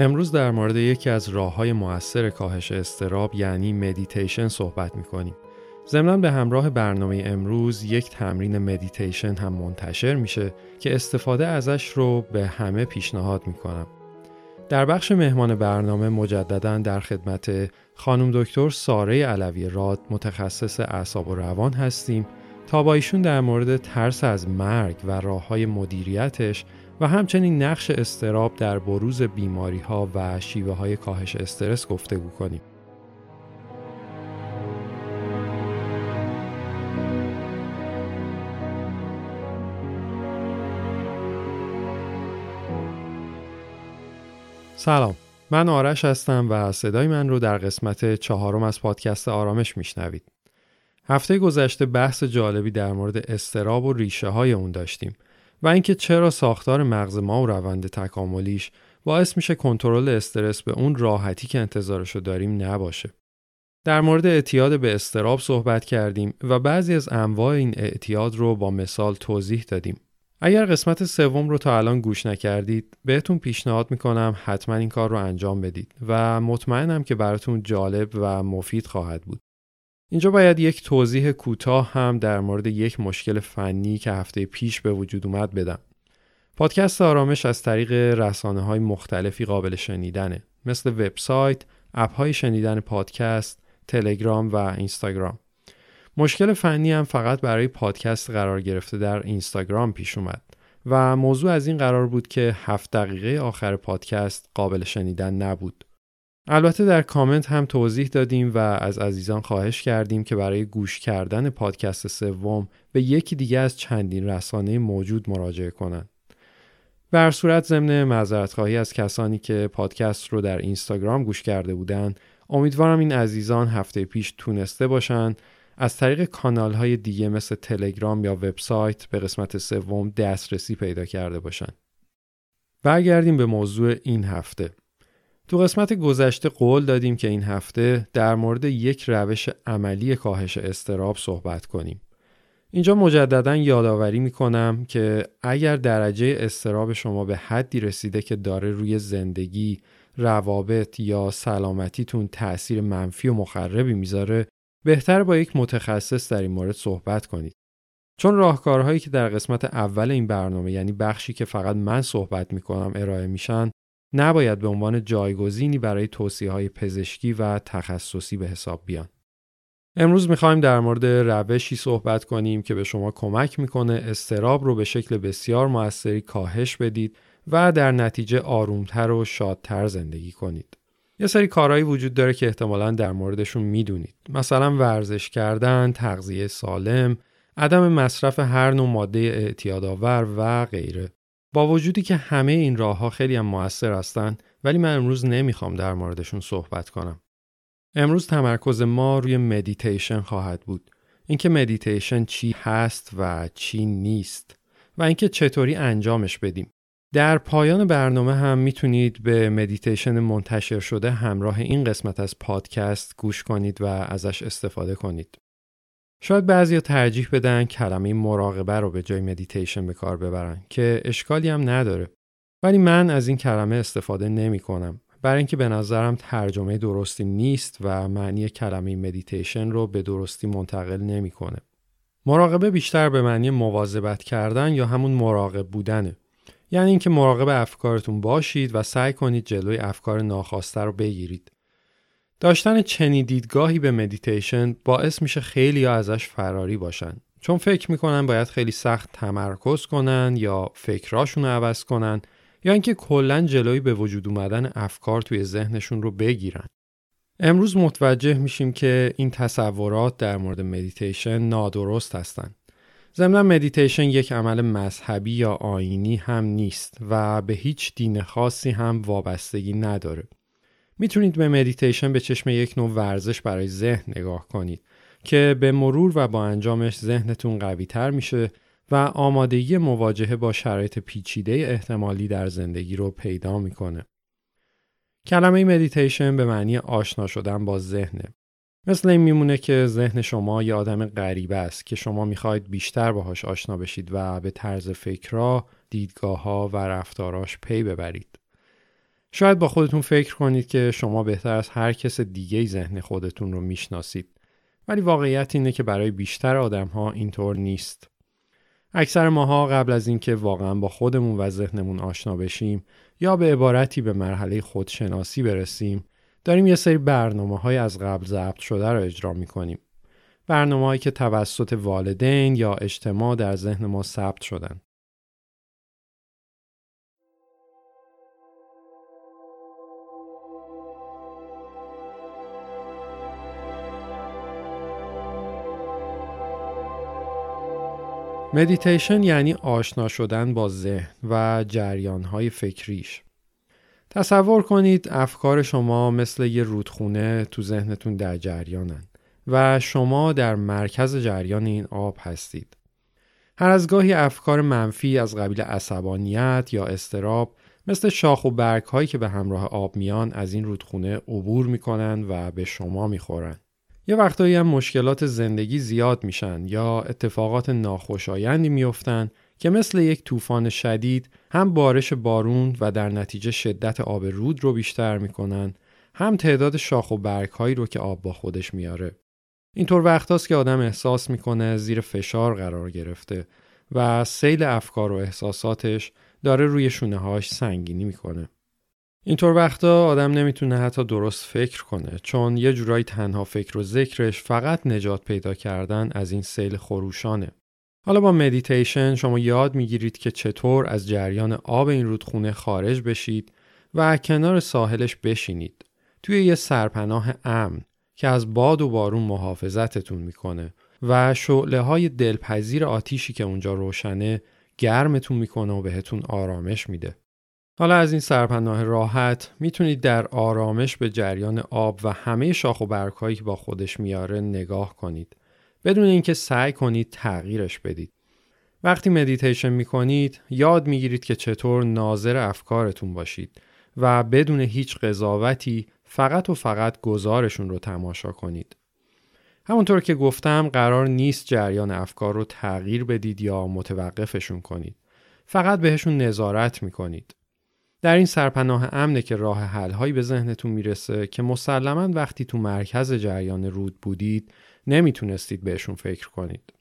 امروز در مورد یکی از راه های موثر کاهش اضطراب یعنی مدیتیشن صحبت می‌کنیم. ضمنا به همراه برنامه امروز یک تمرین مدیتیشن هم منتشر میشه که استفاده ازش رو به همه پیشنهاد می‌کنم. در بخش مهمان برنامه مجددا در خدمت خانم دکتر ساره علوی راد متخصص اعصاب و روان هستیم تا با ایشون در مورد ترس از مرگ و راه های مدیریتش و همچنین نقش استراب در بروز بیماری ها و شیوه های کاهش استرس گفتگو کنیم. سلام من آرش هستم و صدای من رو در قسمت چهارم از پادکست آرامش میشنوید. هفته گذشته بحث جالبی در مورد استراب و ریشه های اون داشتیم و اینکه چرا ساختار مغز ما و روند تکاملیش باعث میشه کنترل استرس به اون راحتی که انتظارشو داریم نباشه. در مورد اعتیاد به استراب صحبت کردیم و بعضی از انواع این اعتیاد رو با مثال توضیح دادیم. اگر قسمت سوم رو تا الان گوش نکردید بهتون پیشنهاد می‌کنم حتما این کار رو انجام بدید و مطمئنم که براتون جالب و مفید خواهد بود. اینجا باید یک توضیح کوتاه هم در مورد یک مشکل فنی که هفته پیش به وجود اومد بدم. پادکست آرامش از طریق رسانه های مختلفی قابل شنیدنه مثل وبسایت، اپ های شنیدن پادکست، تلگرام و اینستاگرام. مشکل فنی هم فقط برای پادکست قرار گرفته در اینستاگرام پیش اومد و موضوع از این قرار بود که هفت دقیقه آخر پادکست قابل شنیدن نبود. البته در کامنت هم توضیح دادیم و از عزیزان خواهش کردیم که برای گوش کردن پادکست سوم به یکی دیگه از چندین رسانه موجود مراجعه کنند. بر صورت ضمن معذرت خواهی از کسانی که پادکست رو در اینستاگرام گوش کرده بودند امیدوارم این عزیزان هفته پیش تونسته باشند از طریق کانال های دیگه مثل تلگرام یا وبسایت به قسمت سوم دسترسی پیدا کرده باشند. برگردیم به موضوع این هفته. تو قسمت گذشته قول دادیم که این هفته در مورد یک روش عملی کاهش استراب صحبت کنیم. اینجا مجددا یادآوری می‌کنم که اگر درجه استراب شما به حدی رسیده که داره روی زندگی، روابط یا سلامتیتون تأثیر منفی و مخربی می‌ذاره بهتر با یک متخصص در این مورد صحبت کنید. چون راهکارهایی که در قسمت اول این برنامه یعنی بخشی که فقط من صحبت می‌کنم ارائه میشن نباید به عنوان جایگزینی برای توصیه های پزشکی و تخصصی به حساب بیان. امروز می‌خوایم در مورد روشی صحبت کنیم که به شما کمک می‌کنه استراب رو به شکل بسیار موثری کاهش بدید و در نتیجه آرومتر و شادتر زندگی کنید. یه سری کارهایی وجود داره که احتمالا در موردشون می‌دونید. مثلا ورزش کردن، تغذیه سالم، عدم مصرف هر نوع ماده اعتیادآور و غیره. با وجودی که همه این راه ها خیلی هم موثر هستند ولی من امروز نمی‌خوام در موردشون صحبت کنم. امروز تمرکز ما روی مدیتیشن خواهد بود. اینکه مدیتیشن چی هست و چی نیست و اینکه چطوری انجامش بدیم. در پایان برنامه هم می‌تونید به مدیتیشن منتشر شده همراه این قسمت از پادکست گوش کنید و ازش استفاده کنید. شاید بعضی ترجیح بدن کلمه مراقبه رو به جای مدیتیشن به کار ببرن که اشکالی هم نداره. ولی من از این کلمه استفاده نمی کنم. برای اینکه به نظرم ترجمه درستی نیست و معنی کلمه مدیتیشن رو به درستی منتقل نمی‌کنه. مراقبه بیشتر به معنی مواظبت کردن یا همون مراقب بودنه. یعنی اینکه مراقب افکارتون باشید و سعی کنید جلوی افکار ناخواسته رو بگیرید. داشتن چنین دیدگاهی به مدیتیشن باعث میشه خیلی ها ازش فراری باشن چون فکر می‌کنن باید خیلی سخت تمرکز کنن یا فکراشون رو عوض کنن یا اینکه کلا جلوی به وجود اومدن افکار توی ذهنشون رو بگیرن. امروز متوجه میشیم که این تصورات در مورد مدیتیشن نادرست هستند. ضمن مدیتیشن یک عمل مذهبی یا آیینی هم نیست و به هیچ دین خاصی هم وابستگی نداره. می‌تونید به مدیتیشن به چشم یک نوع ورزش برای ذهن نگاه کنید که به مرور و با انجامش ذهنتون قوی تر میشه و آمادگی مواجهه با شرایط پیچیده احتمالی در زندگی رو پیدا می‌کنه. کلمه مدیتیشن به معنی آشنا شدن با ذهنه. مثل این میمونه که ذهن شما یه آدم غریبه است که شما می‌خواید بیشتر باهاش آشنا بشید و به طرز فکرها، دیدگاه ها و رفتاراش پی ببرید. شاید با خودتون فکر کنید که شما بهتر از هر کس دیگه ذهن خودتون رو می‌شناسید. ولی واقعیت اینه که برای بیشتر آدم ها اینطور نیست. اکثر ماها قبل از اینکه واقعا با خودمون و ذهنمون آشنا بشیم یا به عبارتی به مرحله خودشناسی برسیم داریم یه سری برنامه های از قبل ضبط شده رو اجرا می‌کنیم. برنامه هایی که توسط والدین یا اجتماع در ذهن ما ثبت شدن. مدیتیشن یعنی آشنا شدن با ذهن و جریانهای فکریش. تصور کنید افکار شما مثل یه رودخونه تو ذهنتون در جریانن و شما در مرکز جریان این آب هستید. هر از گاهی افکار منفی از قبیل عصبانیت یا استراب مثل شاخ و برگ هایی که به همراه آب میان از این رودخونه عبور می‌کنن و به شما می‌خورن. یه وقتایی هم مشکلات زندگی زیاد میشن یا اتفاقات ناخوشایندی میفتن که مثل یک طوفان شدید هم بارش بارون و در نتیجه شدت آب رود رو بیشتر می‌کنن هم تعداد شاخ و برگ هایی رو که آب با خودش میاره. اینطور وقتاست که آدم احساس می‌کنه زیر فشار قرار گرفته و سیل افکار و احساساتش داره روی شونه هاش سنگینی می‌کنه. اینطور وقتا آدم نمی‌تونه حتی درست فکر کنه چون یه جورایی تنها فکر و ذکرش فقط نجات پیدا کردن از این سیل خروشانه. حالا با مدیتیشن شما یاد می‌گیرید که چطور از جریان آب این رودخونه خارج بشید و کنار ساحلش بشینید توی یه سرپناه امن که از باد و بارون محافظتتون می‌کنه و شعله های دلپذیر آتیشی که اونجا روشنه گرمتون می‌کنه و بهتون آرامش میده. حالا از این سرپناه راحت می‌تونید در آرامش به جریان آب و همه شاخ و برگهایی که با خودش میاره نگاه کنید بدون اینکه سعی کنید تغییرش بدید. وقتی مدیتیشن می‌کنید یاد می‌گیرید که چطور ناظر افکارتون باشید و بدون هیچ قضاوتی فقط و فقط گزارشون رو تماشا کنید. همونطور که گفتم قرار نیست جریان افکار رو تغییر بدید یا متوقفشون کنید. فقط بهشون نظارت می‌کنید. در این سرپناه امنه که راه حل هایی به ذهنتون می‌رسه که مسلما وقتی تو مرکز جریان رود بودید نمی‌تونستید بهشون فکر کنید.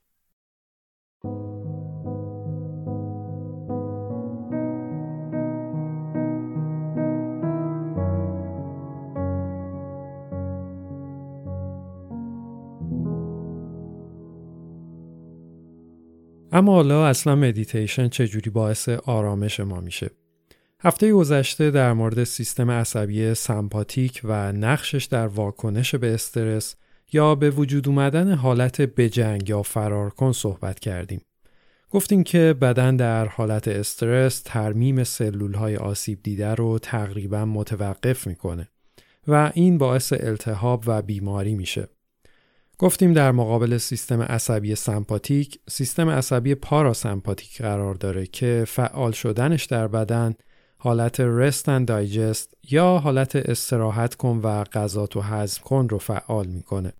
اما حالا اصلا مدیتیشن چجوری باعث آرامش ما میشه؟ هفته گذشته در مورد سیستم عصبی سمپاتیک و نقشش در واکنش به استرس یا به وجود اومدن حالت بجنگ یا فرار کن صحبت کردیم. گفتیم که بدن در حالت استرس ترمیم سلول های آسیب دیده رو تقریبا متوقف می‌کنه و این باعث التهاب و بیماری میشه. گفتیم در مقابل سیستم عصبی سمپاتیک سیستم عصبی پاراسمپاتیک قرار داره که فعال شدنش در بدن حالت رست and دایجست یا حالت استراحت کن و غذا تو هضم کن رو فعال می‌کنه.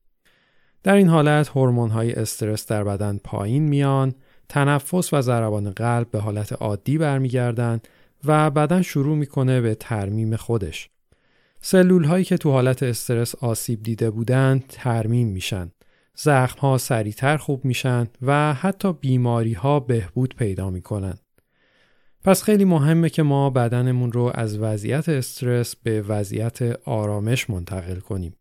در این حالت هورمون های استرس در بدن پایین میان، تنفس و ضربان قلب به حالت عادی برمیگردن و بدن شروع می‌کنه به ترمیم خودش. سلول هایی که تو حالت استرس آسیب دیده بودند ترمیم میشن. زخم ها سریعتر خوب میشن و حتی بیماری ها بهبود پیدا می‌کنن. پس خیلی مهمه که ما بدنمون رو از وضعیت استرس به وضعیت آرامش منتقل کنیم.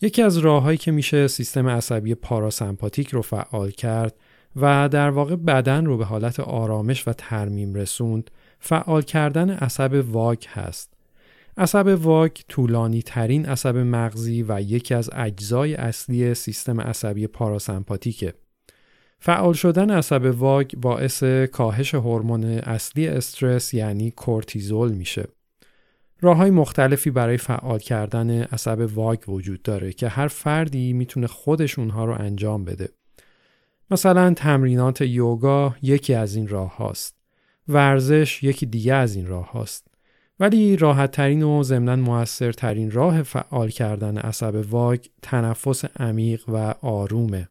یکی از راههایی که میشه سیستم عصبی پاراسمپاتیک رو فعال کرد و در واقع بدن رو به حالت آرامش و ترمیم رسوند فعال کردن عصب واگ هست. عصب واگ طولانی ترین عصب مغزی و یکی از اجزای اصلی سیستم عصبی پاراسمپاتیکه. فعال شدن عصب واگ باعث کاهش هورمون اصلی استرس یعنی کورتیزول میشه. راه های مختلفی برای فعال کردن عصب واگ وجود داره که هر فردی می‌تونه خودش اونها رو انجام بده. مثلا تمرینات یوگا یکی از این راه هاست. ورزش یکی دیگه از این راه هاست. ولی راحت ترین و ضمنا موثر ترین راه فعال کردن عصب واگ تنفس عمیق و آرومه.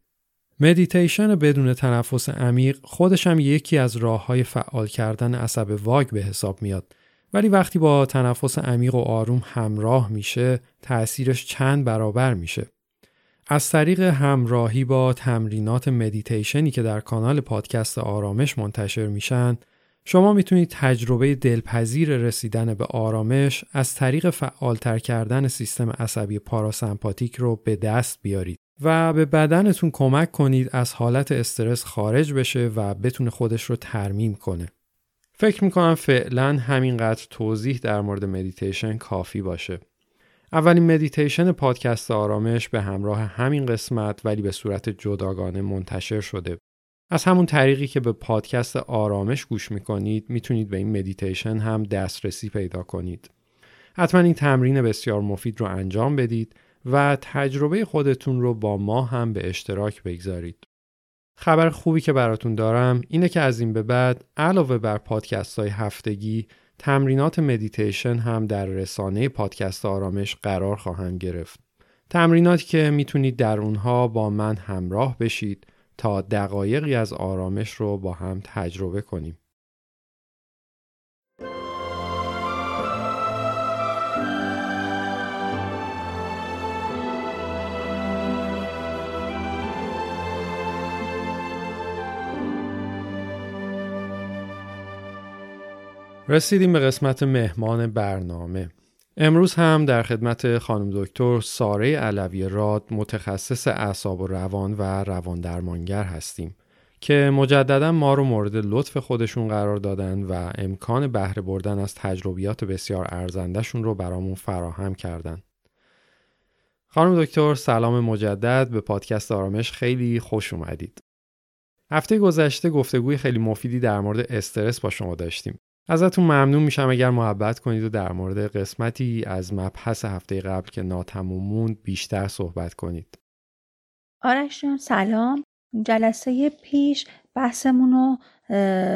مدیتیشن بدون تنفس عمیق خودش هم یکی از راه های فعال کردن عصب واگ به حساب میاد ولی وقتی با تنفس عمیق و آروم همراه میشه تأثیرش چند برابر میشه. از طریق همراهی با تمرینات مدیتیشنی که در کانال پادکست آرامش منتشر میشن شما می‌تونید تجربه دلپذیر رسیدن به آرامش از طریق فعالتر کردن سیستم عصبی پاراسمپاتیک رو به دست بیارید و به بدنتون کمک کنید از حالت استرس خارج بشه و بتونه خودش رو ترمیم کنه. فکر می‌کنم فعلا همینقدر توضیح در مورد مدیتیشن کافی باشه. اولین مدیتیشن پادکست آرامش به همراه همین قسمت ولی به صورت جداگانه منتشر شده. از همون طریقی که به پادکست آرامش گوش می‌کنید می‌تونید به این مدیتیشن هم دسترسی پیدا کنید. حتما این تمرین بسیار مفید رو انجام بدید و تجربه خودتون رو با ما هم به اشتراک بگذارید. خبر خوبی که براتون دارم اینه که از این به بعد علاوه بر پادکست های هفتگی تمرینات مدیتیشن هم در رسانه پادکست آرامش قرار خواهم گرفت. تمریناتی که می‌تونید در اونها با من همراه بشید تا دقایقی از آرامش رو با هم تجربه کنیم. رسیدیم به قسمت مهمان برنامه امروز هم در خدمت خانم دکتر ساره علوی راد متخصص اعصاب و روان و روان درمانگر هستیم که مجددا ما رو مورد لطف خودشون قرار دادن و امکان بهره بردن از تجربیات بسیار ارزندهشون رو برامون فراهم کردن. خانم دکتر سلام مجدد به پادکست آرامش خیلی خوش اومدید. هفته گذشته گفتگوی خیلی مفیدی در مورد استرس با شما داشتیم ازتون ممنون میشم اگر محبت کنید و در مورد قسمتی از مبحث هفته قبل که ناتمومون بیشتر صحبت کنید. آرش جان سلام. جلسه پیش بحثمون رو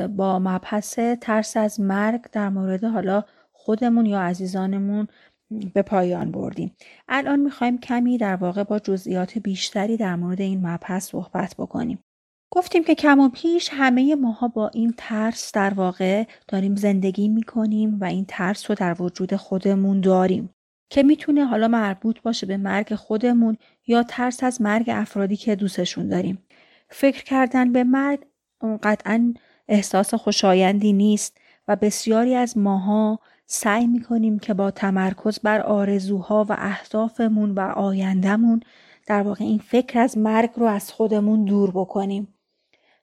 با مبحث ترس از مرگ در مورد حالا خودمون یا عزیزانمون به پایان بردیم. الان می‌خوایم کمی در واقع با جزئیات بیشتری در مورد این مبحث صحبت بکنیم. گفتیم که کم و پیش همه ماها با این ترس در واقع داریم زندگی می‌کنیم و این ترس رو در وجود خودمون داریم که می‌تونه حالا مربوط باشه به مرگ خودمون یا ترس از مرگ افرادی که دوستشون داریم. فکر کردن به مرگ قطعا احساس خوشایندی نیست و بسیاری از ماها سعی می‌کنیم که با تمرکز بر آرزوها و اهدافمون و آیندهمون در واقع این فکر از مرگ رو از خودمون دور بکنیم.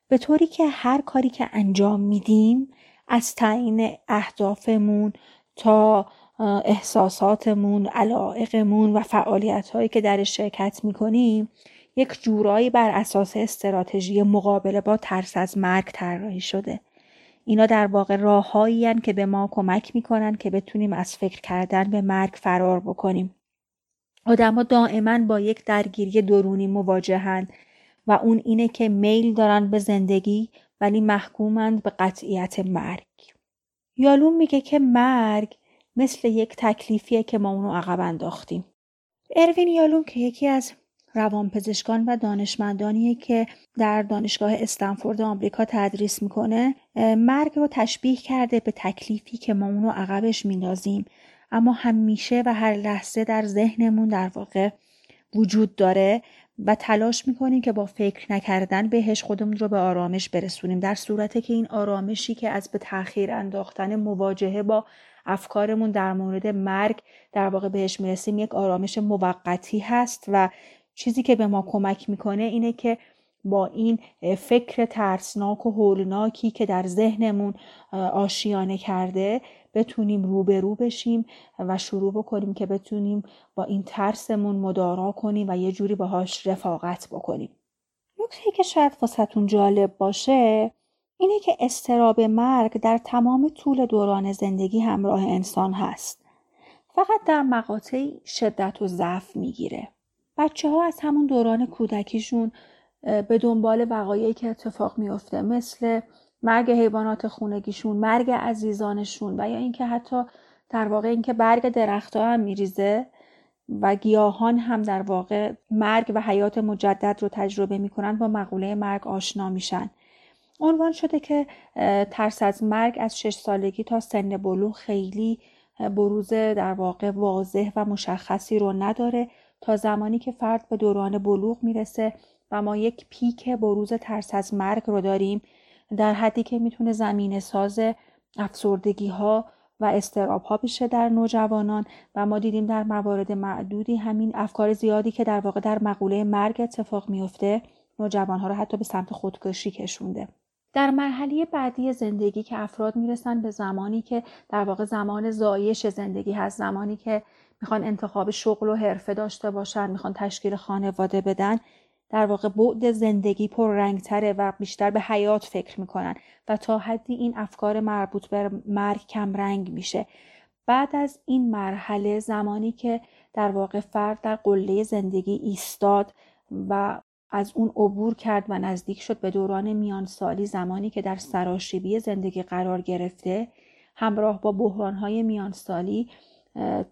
به طوری که هر کاری که انجام میدیم از تعیین اهدافمون تا احساساتمون، علائقمون و فعالیت هایی که در شرکت می‌کنیم یک جورایی بر اساس استراتژی مقابله با ترس از مرگ طراحی شده. اینا در واقع راههایی که به ما کمک می‌کنن که بتونیم از فکر کردن به مرگ فرار بکنیم. آدما دائما با یک درگیری درونی مواجهند و اون اینه که میل دارن به زندگی ولی محکومند به قطعیت مرگ. یالون میگه که مرگ مثل یک تکلیفیه که ما اونو عقب انداختیم. اروین یالون که یکی از روانپزشکان و دانشمندانیه که در دانشگاه استنفورد آمریکا تدریس می‌کنه مرگ رو تشبیه کرده به تکلیفی که ما اونو عقبش میندازیم اما همیشه و هر لحظه در ذهنمون در واقع وجود داره و تلاش می‌کنیم که با فکر نکردن بهش خودمون رو به آرامش برسونیم. در صورتی که این آرامشی که از به تاخیر انداختن مواجهه با افکارمون در مورد مرگ در واقع بهش می‌رسیم یک آرامش موقتی هست و چیزی که به ما کمک می‌کنه اینه که با این فکر ترسناک و هولناکی که در ذهنمون آشیانه کرده بتونیم روبرو بشیم و شروع بکنیم که بتونیم با این ترسمون مدارا کنیم و یه جوری باهاش رفاقت بکنیم. نکته که شاید واسهتون جالب باشه اینه که استراب مرگ در تمام طول دوران زندگی همراه انسان هست. فقط در مقاطعی شدت و ضعف می‌گیره. بچه ها از همون دوران کودکیشون به دنبال وقایعی که اتفاق میافته مثل مرگ حیوانات خونگیشون مرگ عزیزانشون و یا اینکه حتی در واقع اینکه برگ درختها هم میریزه و گیاهان هم در واقع مرگ و حیات مجدد رو تجربه می‌کنن با مقوله مرگ آشنا میشن. عنوان شده که ترس از مرگ از شش سالگی تا سن بلوغ خیلی بروز در واقع واضح و مشخصی رو نداره تا زمانی که فرد به دوران بلوغ می‌رسه و ما یک پیک بروز ترس از مرگ رو داریم. در حدی که می‌تونه زمین ساز افسردگی ها و استراب ها بشه در نوجوانان و ما دیدیم در موارد معدودی همین افکار زیادی که در واقع در مقوله مرگ اتفاق میفته نوجوان ها رو حتی به سمت خودکشی کشونده. در مرحله بعدی زندگی که افراد می‌رسن به زمانی که در واقع زمان زایش زندگی هست زمانی که می‌خوان انتخاب شغل و حرفه داشته باشن می‌خوان تشکیل خانواده بدن در واقع بعد زندگی پررنگتره و بیشتر به حیات فکر می‌کنن و تا حدی این افکار مربوط به مرگ کم رنگ میشه. بعد از این مرحله زمانی که در واقع فرد در قله زندگی ایستاد و از اون عبور کرد و نزدیک شد به دوران میان سالی زمانی که در سراشیبی زندگی قرار گرفته همراه با بحرانهای میان سالی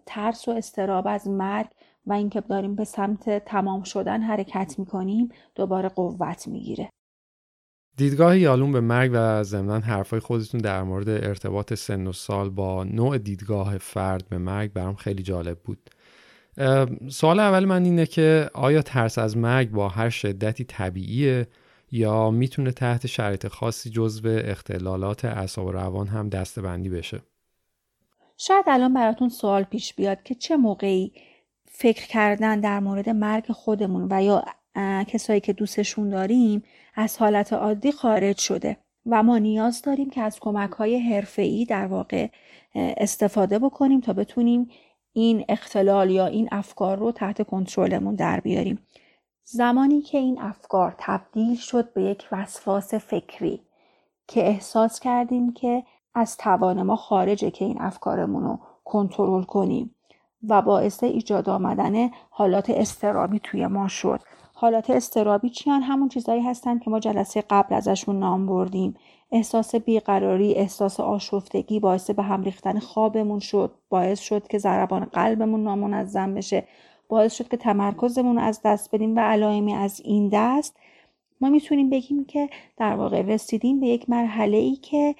ترس و استراب از مرگ و اینکه داریم به سمت تمام شدن حرکت می‌کنیم دوباره قوت می‌گیره. دیدگاه یالون به مرگ و ضمنا حرفای خودتون در مورد ارتباط سن و سال با نوع دیدگاه فرد به مرگ برام خیلی جالب بود. سوال اول من اینه که آیا ترس از مرگ با هر شدتی طبیعیه یا می‌تونه تحت شرایط خاصی جزو اختلالات اعصاب و روان هم دستبندی بشه؟ شاید الان براتون سوال پیش بیاد که چه موقعی فکر کردن در مورد مرگ خودمون و یا کسایی که دوستشون داریم از حالت عادی خارج شده و ما نیاز داریم که از کمک های حرفه‌ای در واقع استفاده بکنیم تا بتونیم این اختلال یا این افکار رو تحت کنترلمون در بیاریم. زمانی که این افکار تبدیل شد به یک وسواس فکری که احساس کردیم که از توان ما خارجه که این افکارمون رو کنترل کنیم و باعث ایجاد آمدن حالات استرابی توی ما شد. حالات استرابی چیان؟ همون چیزهایی هستند که ما جلسه قبل ازشون نام بردیم. احساس بیقراری احساس آشفتگی باعث به هم ریختن خوابمون شد باعث شد که ضربان قلبمون نامنظم بشه باعث شد که تمرکزمون از دست بدیم و علائمی از این دست ما می‌تونیم بگیم که در واقع رسیدیم به یک مرحله ای که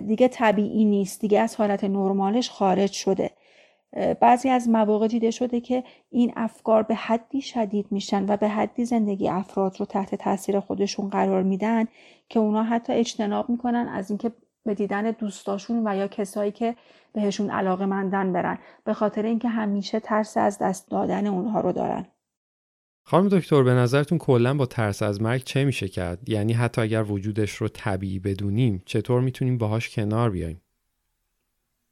دیگه طبیعی نیست دیگه از حالت نرمالش خارج شده. بعضی از مواقع دیده شده که این افکار به حدی شدید میشن و به حدی زندگی افراد رو تحت تاثیر خودشون قرار میدن که اونا حتی اجتناب می‌کنن از اینکه به دیدن دوستاشون و یا کسایی که بهشون علاقه مندن برن به خاطر اینکه همیشه ترس از دست دادن اونها رو دارن. خانم دکتر به نظرتون کلا با ترس از مرگ چه میشه کرد؟ یعنی حتی اگر وجودش رو طبیعی بدونیم چطور می‌تونیم باهاش کنار بیایم؟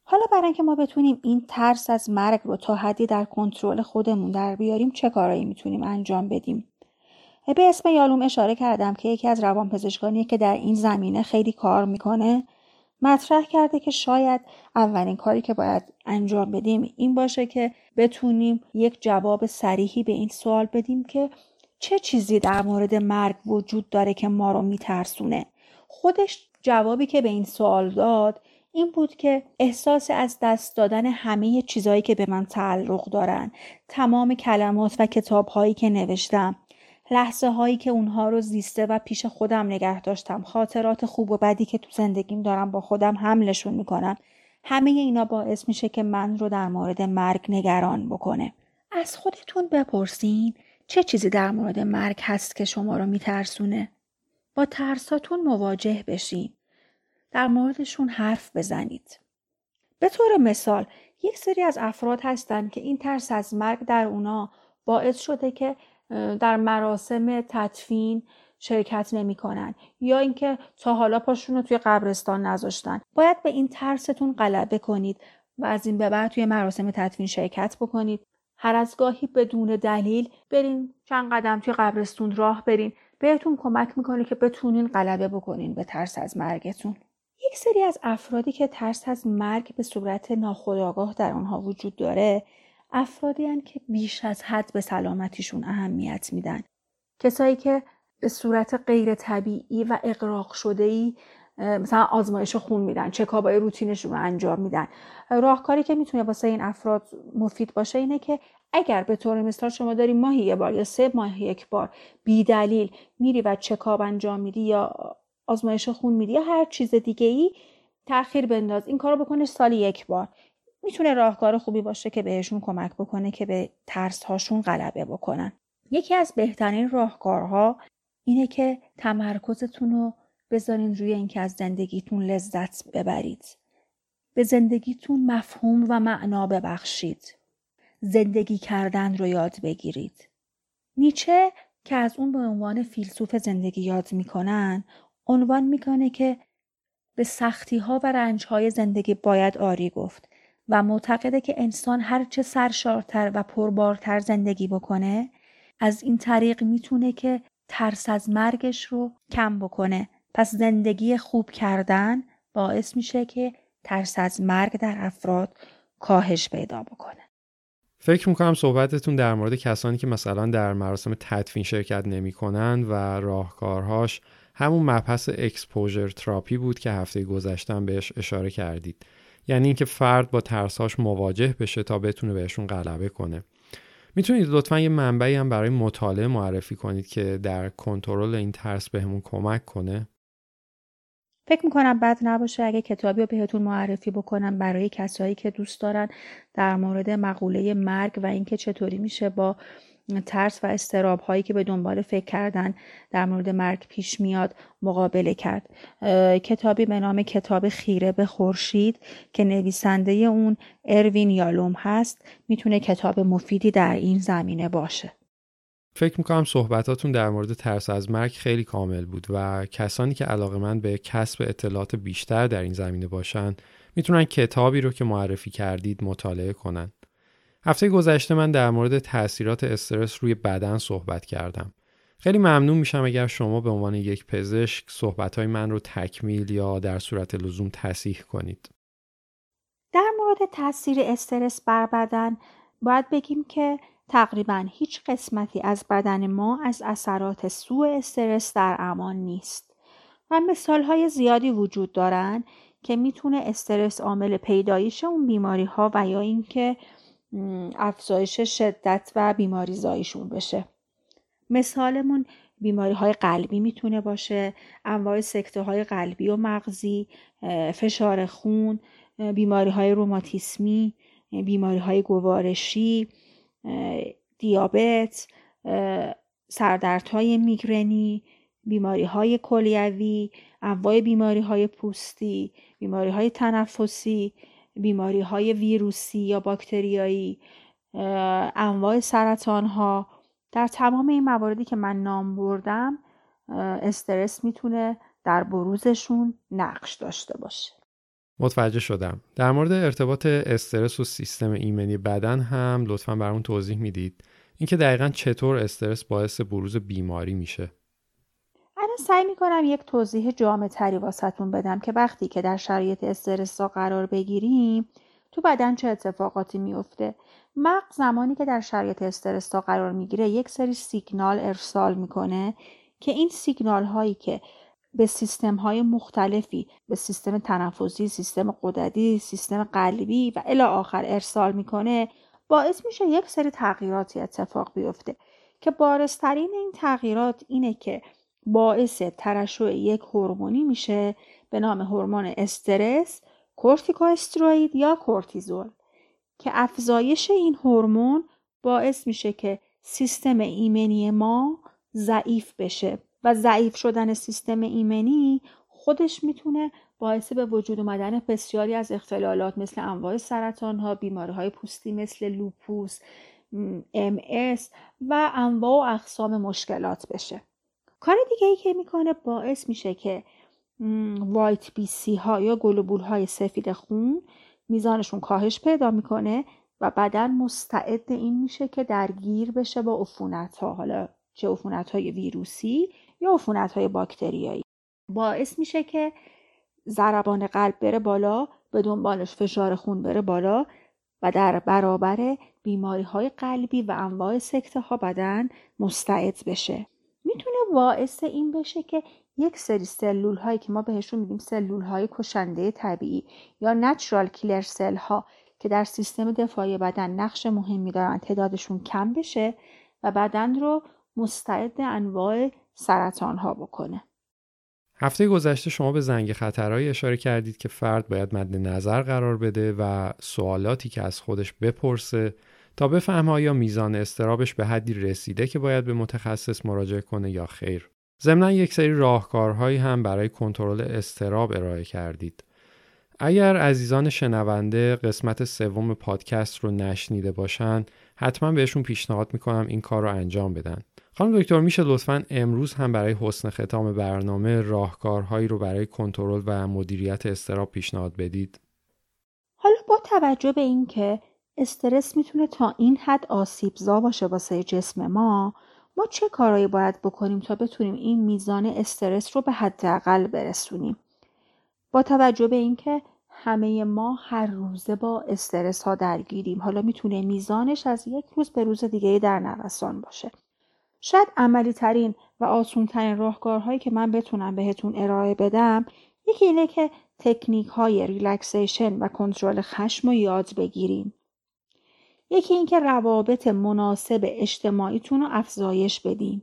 حالا برای اینکه ما بتونیم این ترس از مرگ رو تا حدی در کنترل خودمون در بیاریم چه کارایی می‌تونیم انجام بدیم؟ به اسم یالوم اشاره کردم که یکی از روانپزشکانی که در این زمینه خیلی کار می‌کنه. مطرح کرده که شاید اولین کاری که باید انجام بدیم این باشه که بتونیم یک جواب سریحی به این سوال بدیم که چه چیزی در مورد مرگ وجود داره که ما رو میترسونه. خودش جوابی که به این سوال داد این بود که احساس از دست دادن همه چیزهایی که به من تعلق دارن تمام کلمات و کتابهایی که نوشتم لحظه هایی که اونها رو زیسته و پیش خودم نگه داشتم. خاطرات خوب و بدی که تو زندگیم دارم با خودم حملشون می‌کنم. همه اینا باعث میشه که من رو در مورد مرگ نگران بکنه. از خودتون بپرسین چه چیزی در مورد مرگ هست که شما رو میترسونه؟ با ترساتون مواجه بشین. در موردشون حرف بزنید. به طور مثال یک سری از افراد هستند که این ترس از مرگ در اونا باعث شده که در مراسم تدفین شرکت نمی‌کنن یا اینکه تا حالا پاشون رو توی قبرستان نذاشتن. باید به این ترستون غلبه کنید و از این به بعد توی مراسم تدفین شرکت بکنید. هر از گاهی بدون دلیل برین چند قدم توی قبرستون راه برین. بهتون کمک می‌کنه که بتونین غلبه بکنین به ترس از مرگتون. یک سری از افرادی که ترس از مرگ به صورت ناخودآگاه در آنها وجود داره افرادی هن که بیش از حد به سلامتیشون اهمیت میدن. کسایی که به صورت غیر طبیعی و اقراق شده ای مثلا آزمایش خون میدن چکابای روتینشون رو انجام میدن. راهکاری که می‌تونه واسه این افراد مفید باشه اینه که اگر به طور مثال شما داری ماهی یه بار یا سه ماه یک بار بی دلیل میری و چکاب انجام میدی یا آزمایش خون میدی یا هر چیز دیگه ای تاخیر بنداز. این کارو بکنه سالی یک بار. می‌تونه راهکار خوبی باشه که بهشون کمک بکنه که به ترس هاشون غلبه بکنن. یکی از بهترین راهکارها اینه که تمرکزتون رو بذارین روی اینکه از زندگیتون لذت ببرید. به زندگیتون مفهوم و معنا ببخشید. زندگی کردن رو یاد بگیرید. نیچه که از اون به عنوان فیلسوف زندگی یاد می‌کنن عنوان می‌کنه که به سختی ها و رنج های زندگی باید آری گفت. و معتقده که انسان هرچه سرشارتر و پربارتر زندگی بکنه از این طریق می‌تونه که ترس از مرگش رو کم بکنه. پس زندگی خوب کردن باعث میشه که ترس از مرگ در افراد کاهش پیدا بکنه. فکر می‌کنم صحبتتون در مورد کسانی که مثلا در مراسم تدفین شرکت نمی‌کنن و راهکارهاش همون مبحث اکسپوژر تراپی بود که هفته گذشتم بهش اشاره کردید. یعنی اینکه فرد با ترساش مواجه بشه تا بتونه بهشون غلبه کنه. می‌تونید لطفا یه منبعی هم برای مطالعه معرفی کنید که در کنترل این ترس بهمون کمک کنه. فکر می‌کنم بد نباشه اگه کتابی رو بهتون معرفی بکنم برای کسایی که دوست دارن در مورد مقوله مرگ و اینکه چطوری میشه با ترس و استراب هایی که به دنبال فکر کردن در مورد مرگ پیش میاد مقابله کرد کتابی به نام کتاب خیره به خورشید که نویسنده اون اروین یالوم هست می‌تونه کتاب مفیدی در این زمینه باشه فکر می‌کنم صحبتاتون در مورد ترس از مرگ خیلی کامل بود و کسانی که علاقه من به کسب اطلاعات بیشتر در این زمینه باشن می‌تونن کتابی رو که معرفی کردید مطالعه کنن. هفته گذشته من در مورد تاثیرات استرس روی بدن صحبت کردم. خیلی ممنون میشم اگر شما به عنوان یک پزشک صحبتهای من رو تکمیل یا در صورت لزوم تصیح کنید. در مورد تاثیر استرس بر بدن باید بگیم که تقریبا هیچ قسمتی از بدن ما از اثرات سوء استرس در امان نیست و مثال های زیادی وجود دارند که می‌تونه استرس عامل پیدایش اون بیماری ها و یا اینکه افزایش شدت و بیماری زایشون بشه. مثالمون بیماری های قلبی می‌تونه باشه انواع سکته های قلبی و مغزی فشار خون بیماری های روماتیسمی بیماری های گوارشی دیابت سردردهای میگرنی بیماری های کلیوی انواع بیماری های پوستی بیماری های تنفسی بیماری های ویروسی یا باکتریایی انواع سرطان ها در تمام این مواردی که من نام بردم استرس می‌تونه در بروزشون نقش داشته باشه. متوجه شدم. در مورد ارتباط استرس و سیستم ایمنی بدن هم لطفا برامون توضیح می‌دید. اینکه دقیقا چطور استرس باعث بروز بیماری میشه. سعی می‌کنم یک توضیح جامع تری واسهتون بدم که وقتی که در شرایط استرس قرار بگیریم تو بدن چه اتفاقاتی میفته مغز زمانی که در شرایط استرس قرار می‌گیره یک سری سیگنال ارسال می‌کنه که این سیگنال هایی که به سیستم های مختلفی به سیستم تنفسی، سیستم قدرتی، سیستم قلبی و الی آخر ارسال می‌کنه باعث میشه یک سری تغییراتی اتفاق بیفته. که بارسترین این تغییرات اینه که باعث ترشح یک هورمونی میشه به نام هورمون استرس کورتیکواستروید یا کورتیزول که افزایش این هورمون باعث میشه که سیستم ایمنی ما ضعیف بشه و ضعیف شدن سیستم ایمنی خودش می‌تونه باعث به وجود اومدن بسیاری از اختلالات مثل انواع سرطان ها، بیماری های پوستی مثل لوپوس، ام و انواع و اقسام مشکلات بشه. کار دیگه ای که می‌کنه باعث میشه که white BC ها یا گلوبول های سفید خون میزانشون کاهش پیدا می‌کنه و بدن مستعد این میشه که درگیر بشه با عفونت ها حالا چه عفونت های ویروسی یا عفونت های باکتریایی. باعث میشه که ضربان قلب بره بالا به دنبالش فشار خون بره بالا و در برابر بیماری های قلبی و انواع سکته ها بدن مستعد بشه. می‌تونه باعث این بشه که یک سری سلول هایی که ما بهشون میگیم سلول های کشنده طبیعی یا نچرال کیلر سل ها که در سیستم دفاعی بدن نقش مهمی دارن تعدادشون کم بشه و بدن رو مستعد انواع سرطان ها بکنه. هفته گذشته شما به زنگ خطرهایی اشاره کردید که فرد باید مد نظر قرار بده و سوالاتی که از خودش بپرسه تا بفهمه آیا میزان استرابش به حدی رسیده که باید به متخصص مراجعه کنه یا خیر. ضمنا یک سری راهکارهایی هم برای کنترل استراب ارائه کردید. اگر عزیزان شنونده قسمت سوم پادکست رو نشنیده باشن حتما بهشون پیشنهاد می‌کنم این کار رو انجام بدن. خانم دکتر میشه لطفا امروز هم برای حسن ختام برنامه راهکارهایی رو برای کنترل و مدیریت استراب پیشنهاد بدید؟ حالا با توجه به اینکه استرس می‌تونه تا این حد آسیبزا باشه واسه جسم ما. ما چه کارهایی باید بکنیم تا بتونیم این میزان استرس رو به حداقل برسونیم؟ با توجه به اینکه همه ما هر روزه با استرس ها درگیریم. حالا می‌تونه میزانش از یک روز به روز دیگه در نوسان باشه. شاید عملی ترین و آسون ترین راهکارهایی که من بتونم بهتون ارائه بدم یکی اینه که تکنیک های ریلکسیشن و کنترل خشم رو یاد بگیریم. یکی اینکه روابط مناسب اجتماعیتون رو افزایش بدین.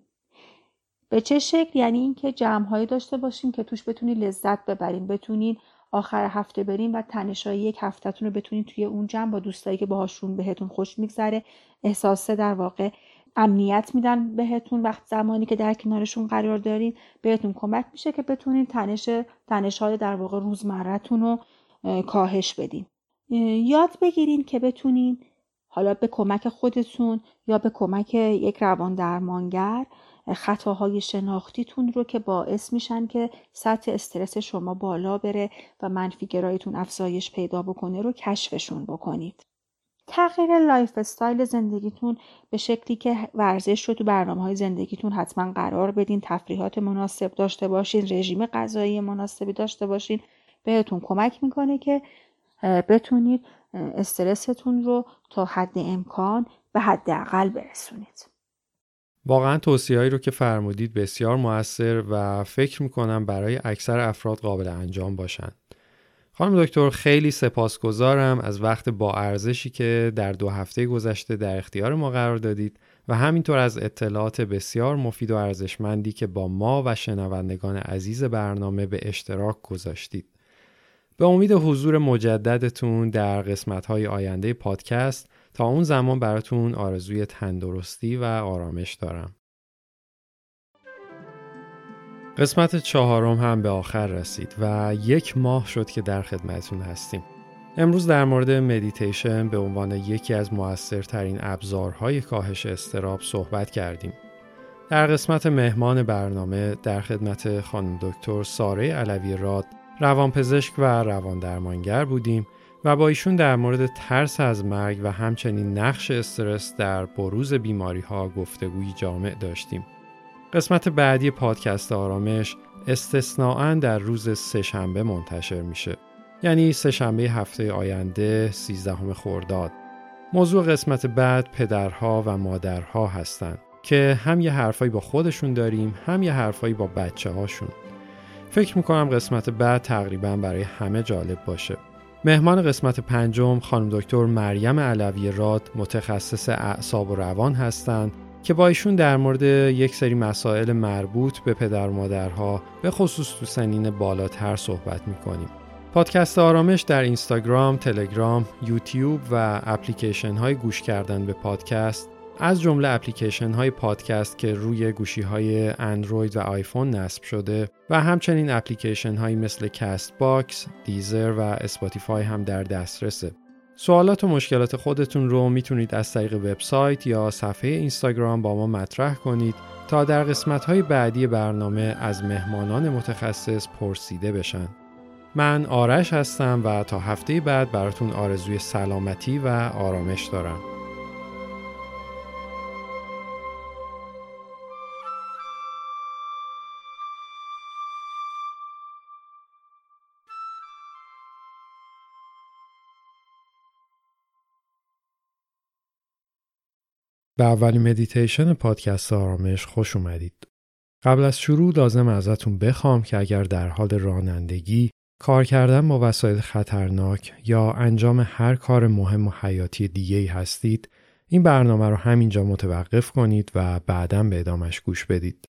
به چه شکل؟ یعنی اینکه جمعهایی داشته باشیم که توش بتونی لذت ببرین بتونین آخر هفته بریم و تنشایی یک هفتهتون رو بتونین توی اون جمع با دوستایی که باهاشون بهتون خوش میگذره احساسه در واقع امنیت میدن بهتون. وقت زمانی که در کنارشون قرار دارین بهتون کمک میشه که بتونین تنش تنش های در واقع روزمرتون رو کاهش بدین. یاد بگیرین که بتونین حالا به کمک خودتون یا به کمک یک روان درمانگر خطاهای شناختیتون رو که باعث میشن که سطح استرس شما بالا بره و منفی‌گراییتون افزایش پیدا بکنه رو کشفشون بکنید. تغییر lifestyle زندگیتون به شکلی که ورزش رو تو برنامه های زندگیتون حتما قرار بدین تفریحات مناسب داشته باشین رژیم غذایی مناسبی داشته باشین بهتون کمک می‌کنه که بتونید استرستون رو تا حد امکان به حداقل برسونید واقعا توصیه هایی رو که فرمودید بسیار موثر و فکر می‌کنم برای اکثر افراد قابل انجام باشند. خانم دکتر خیلی سپاسگزارم از وقت با ارزشی که در دو هفته گذشته در اختیار ما قرار دادید و همینطور از اطلاعات بسیار مفید و ارزشمندی که با ما و شنوندگان عزیز برنامه به اشتراک گذاشتید. به امید حضور مجددتون در قسمت‌های آینده پادکست تا اون زمان براتون آرزوی تندرستی و آرامش دارم. قسمت چهارم هم به آخر رسید و یک ماه شد که در خدمتتون هستیم. امروز در مورد مدیتیشن به عنوان یکی از موثرترین ابزارهای کاهش استراب صحبت کردیم. در قسمت مهمان برنامه در خدمت خانم دکتر ساره علوی راد روانپزشک و روان درمانگر بودیم و با ایشون در مورد ترس از مرگ و همچنین نقش استرس در بروز بیماری ها گفتگوی جامع داشتیم. قسمت بعدی پادکست آرامش استثناعا در روز سهشنبه منتشر میشه. یعنی سهشنبه هفته آینده 13 خرداد. موضوع قسمت بعد پدرها و مادرها هستند که هم یه حرفایی با خودشون داریم هم یه حرفایی با بچه هاشون. فکر می‌کنم قسمت بعد تقریبا برای همه جالب باشه. مهمان قسمت پنجم خانم دکتر مریم علوی راد متخصص اعصاب و روان هستند که با ایشون در مورد یک سری مسائل مربوط به پدر و مادرها به خصوص تو سنین بالاتر صحبت می‌کنیم. پادکست آرامش در اینستاگرام، تلگرام، یوتیوب و اپلیکیشن های گوش کردن به پادکست از جمله اپلیکیشن های پادکست که روی گوشی های اندروید و آیفون نصب شده و همچنین اپلیکیشن هایی مثل کست باکس، دیزر و اسپاتیفای هم در دسترسه. سوالات و مشکلات خودتون رو می‌تونید از طریق وبسایت یا صفحه اینستاگرام با ما مطرح کنید تا در قسمت های بعدی برنامه از مهمانان متخصص پرسیده بشن. من آرش هستم و تا هفته بعد براتون آرزوی سلامتی و آرامش دارم. به اولین مدیتیشن پادکست آرامش خوش اومدید. قبل از شروع لازمه ازتون بخوام که اگر در حال رانندگی، کار کردن با وسایل خطرناک یا انجام هر کار مهم و حیاتی دیگه هستید، این برنامه رو همینجا متوقف کنید و بعدا به ادامش گوش بدید.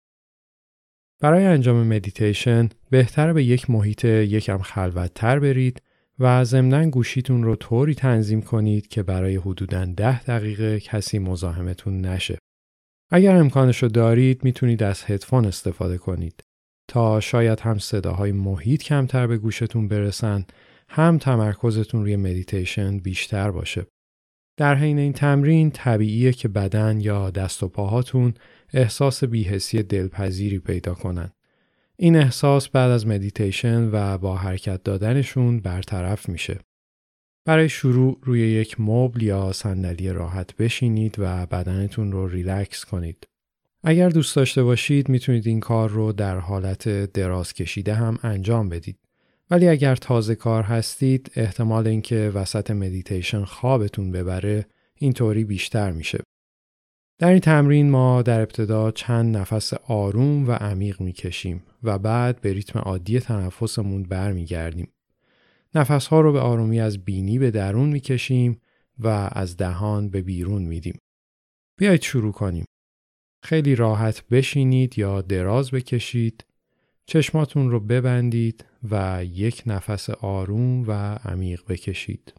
برای انجام مدیتیشن بهتره به یک محیط یکم خلوتتر برید و ضمنا گوشیتون رو طوری تنظیم کنید که برای حدوداً ده دقیقه کسی مزاحمتون نشه. اگر امکانش رو دارید می‌تونید از هدفون استفاده کنید تا شاید هم صداهای محیط کمتر به گوشتون برسن هم تمرکزتون روی مدیتیشن بیشتر باشه. در حین این تمرین طبیعیه که بدن یا دست و پاهاتون احساس بی‌حسی دلپذیری پیدا کنن. این احساس بعد از مدیتیشن و با حرکت دادنشون برطرف میشه. برای شروع روی یک مبل یا صندلی راحت بشینید و بدنتون رو ریلکس کنید. اگر دوست داشته باشید می‌تونید این کار رو در حالت دراز کشیده هم انجام بدید. ولی اگر تازه کار هستید احتمال اینکه وسط مدیتیشن خوابتون ببره اینطوری بیشتر میشه. در این تمرین ما در ابتدا چند نفس آروم و عمیق می‌کشیم و بعد به ریتم عادی تنفسمون برمیگردیم. نفس ها رو به آرومی از بینی به درون می‌کشیم و از دهان به بیرون میدیم. بیایید شروع کنیم. خیلی راحت بشینید یا دراز بکشید. چشماتون رو ببندید و یک نفس آروم و عمیق بکشید.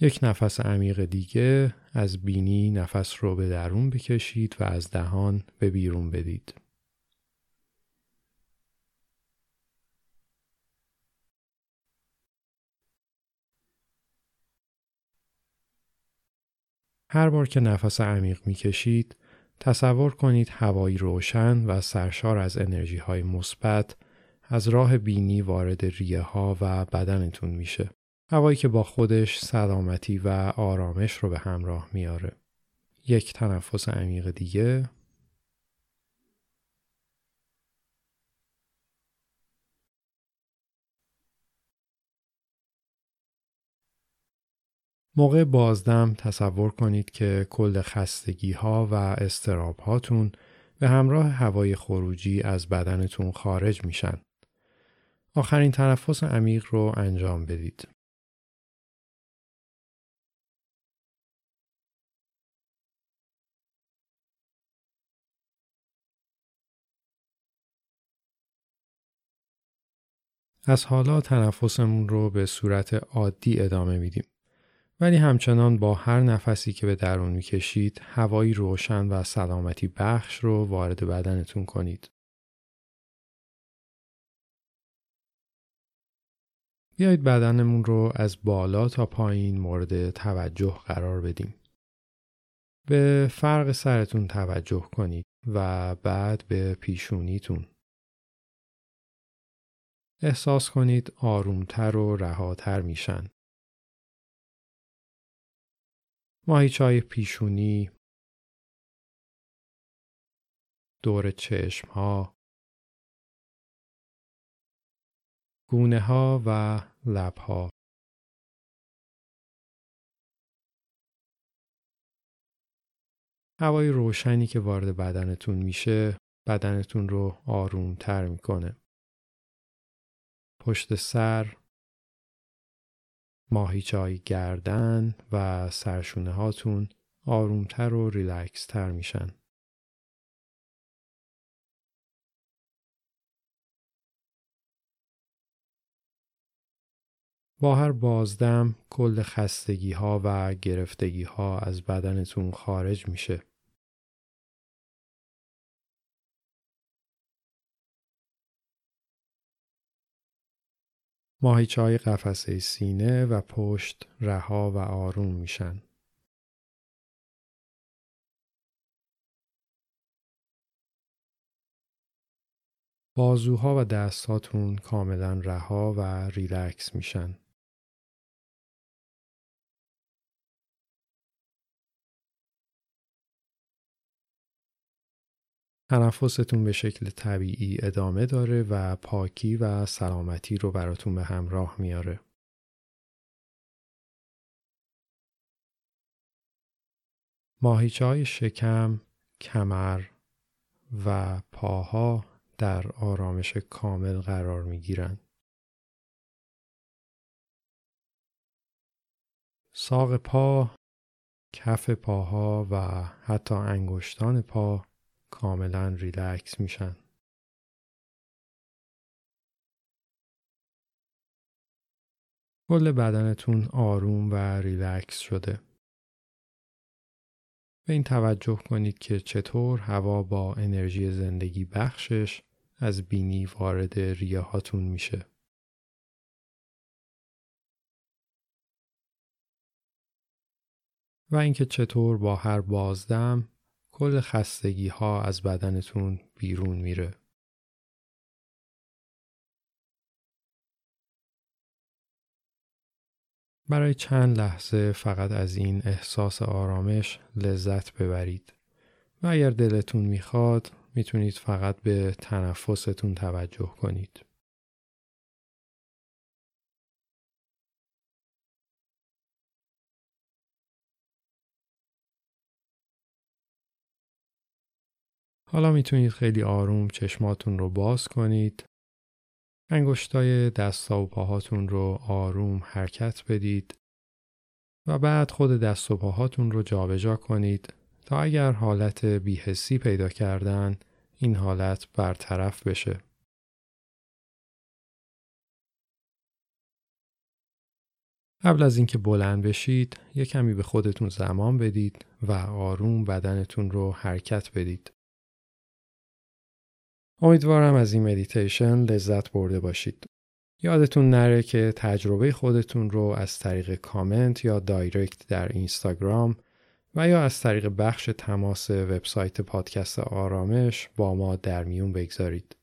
یک نفس عمیق دیگه از بینی نفس رو به درون بکشید و از دهان به بیرون بدید. هر بار که نفس عمیق می‌کشید تصور کنید هوایی روشن و سرشار از انرژی های مثبت از راه بینی وارد ریه ها و بدنتون میشه. هوایی که با خودش سلامتی و آرامش رو به همراه میاره. یک تنفس عمیق دیگه موقع بازدم تصور کنید که کل خستگی ها و استراب هاتون به همراه هوای خروجی از بدنتون خارج میشن. آخرین تنفس عمیق رو انجام بدید. از حالا تنفسمون رو به صورت عادی ادامه میدیم. ولی همچنان با هر نفسی که به درون می‌کشید هوایی روشن و سلامتی بخش رو وارد بدنتون کنید. بیایید بدنمون رو از بالا تا پایین مورد توجه قرار بدیم. به فرق سرتون توجه کنید و بعد به پیشونیتون. احساس کنید آرومتر و رهاتر میشن. ماهیچای پیشونی. دور چشم ها گونه ها و لب ها هوای روشنی که وارد بدنتون میشه بدنتون رو آروم تر می‌کنه. پشت سر ماهیچای گردن و سرشونه هاتون آرومتر و ریلکس تر میشن. با هر بازدم کل خستگی ها و گرفتگی ها از بدنتون خارج میشه. ماهیچه های قفسه سینه و پشت رها و آروم میشن. بازوها و دستاتون کاملا رها و ریلکس میشن. تنفستون به شکل طبیعی ادامه داره و پاکی و سلامتی رو براتون به همراه میاره. ماهیچه های شکم، کمر و پاها در آرامش کامل قرار می گیرند. ساق پا، کف پاها و حتی انگشتان پا کاملا ریلکس میشن. کل بدنتون آروم و ریلکس شده. به این توجه کنید که چطور هوا با انرژی زندگی بخشش از بینی وارد ریه هاتون میشه. و اینکه چطور با هر بازدم کل خستگی ها از بدنتون بیرون میره. برای چند لحظه فقط از این احساس آرامش لذت ببرید و اگر دلتون می‌خواد می‌تونید فقط به تنفستون توجه کنید. حالا می‌تونید خیلی آروم چشماتون رو باز کنید. انگشتای دستا و پاهاتون رو آروم حرکت بدید و بعد خود دست و پاهاتون رو جابجا کنید تا اگر حالت بیهسی پیدا کردن این حالت برطرف بشه. قبل از اینکه بلند بشید، یه کمی به خودتون زمان بدید و آروم بدنتون رو حرکت بدید. امیدوارم از این مدیتیشن لذت برده باشید. یادتون نره که تجربه خودتون رو از طریق کامنت یا دایرکت در اینستاگرام و یا از طریق بخش تماس وبسایت پادکست آرامش با ما در میون بگذارید.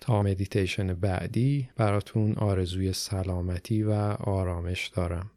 تا مدیتیشن بعدی براتون آرزوی سلامتی و آرامش دارم.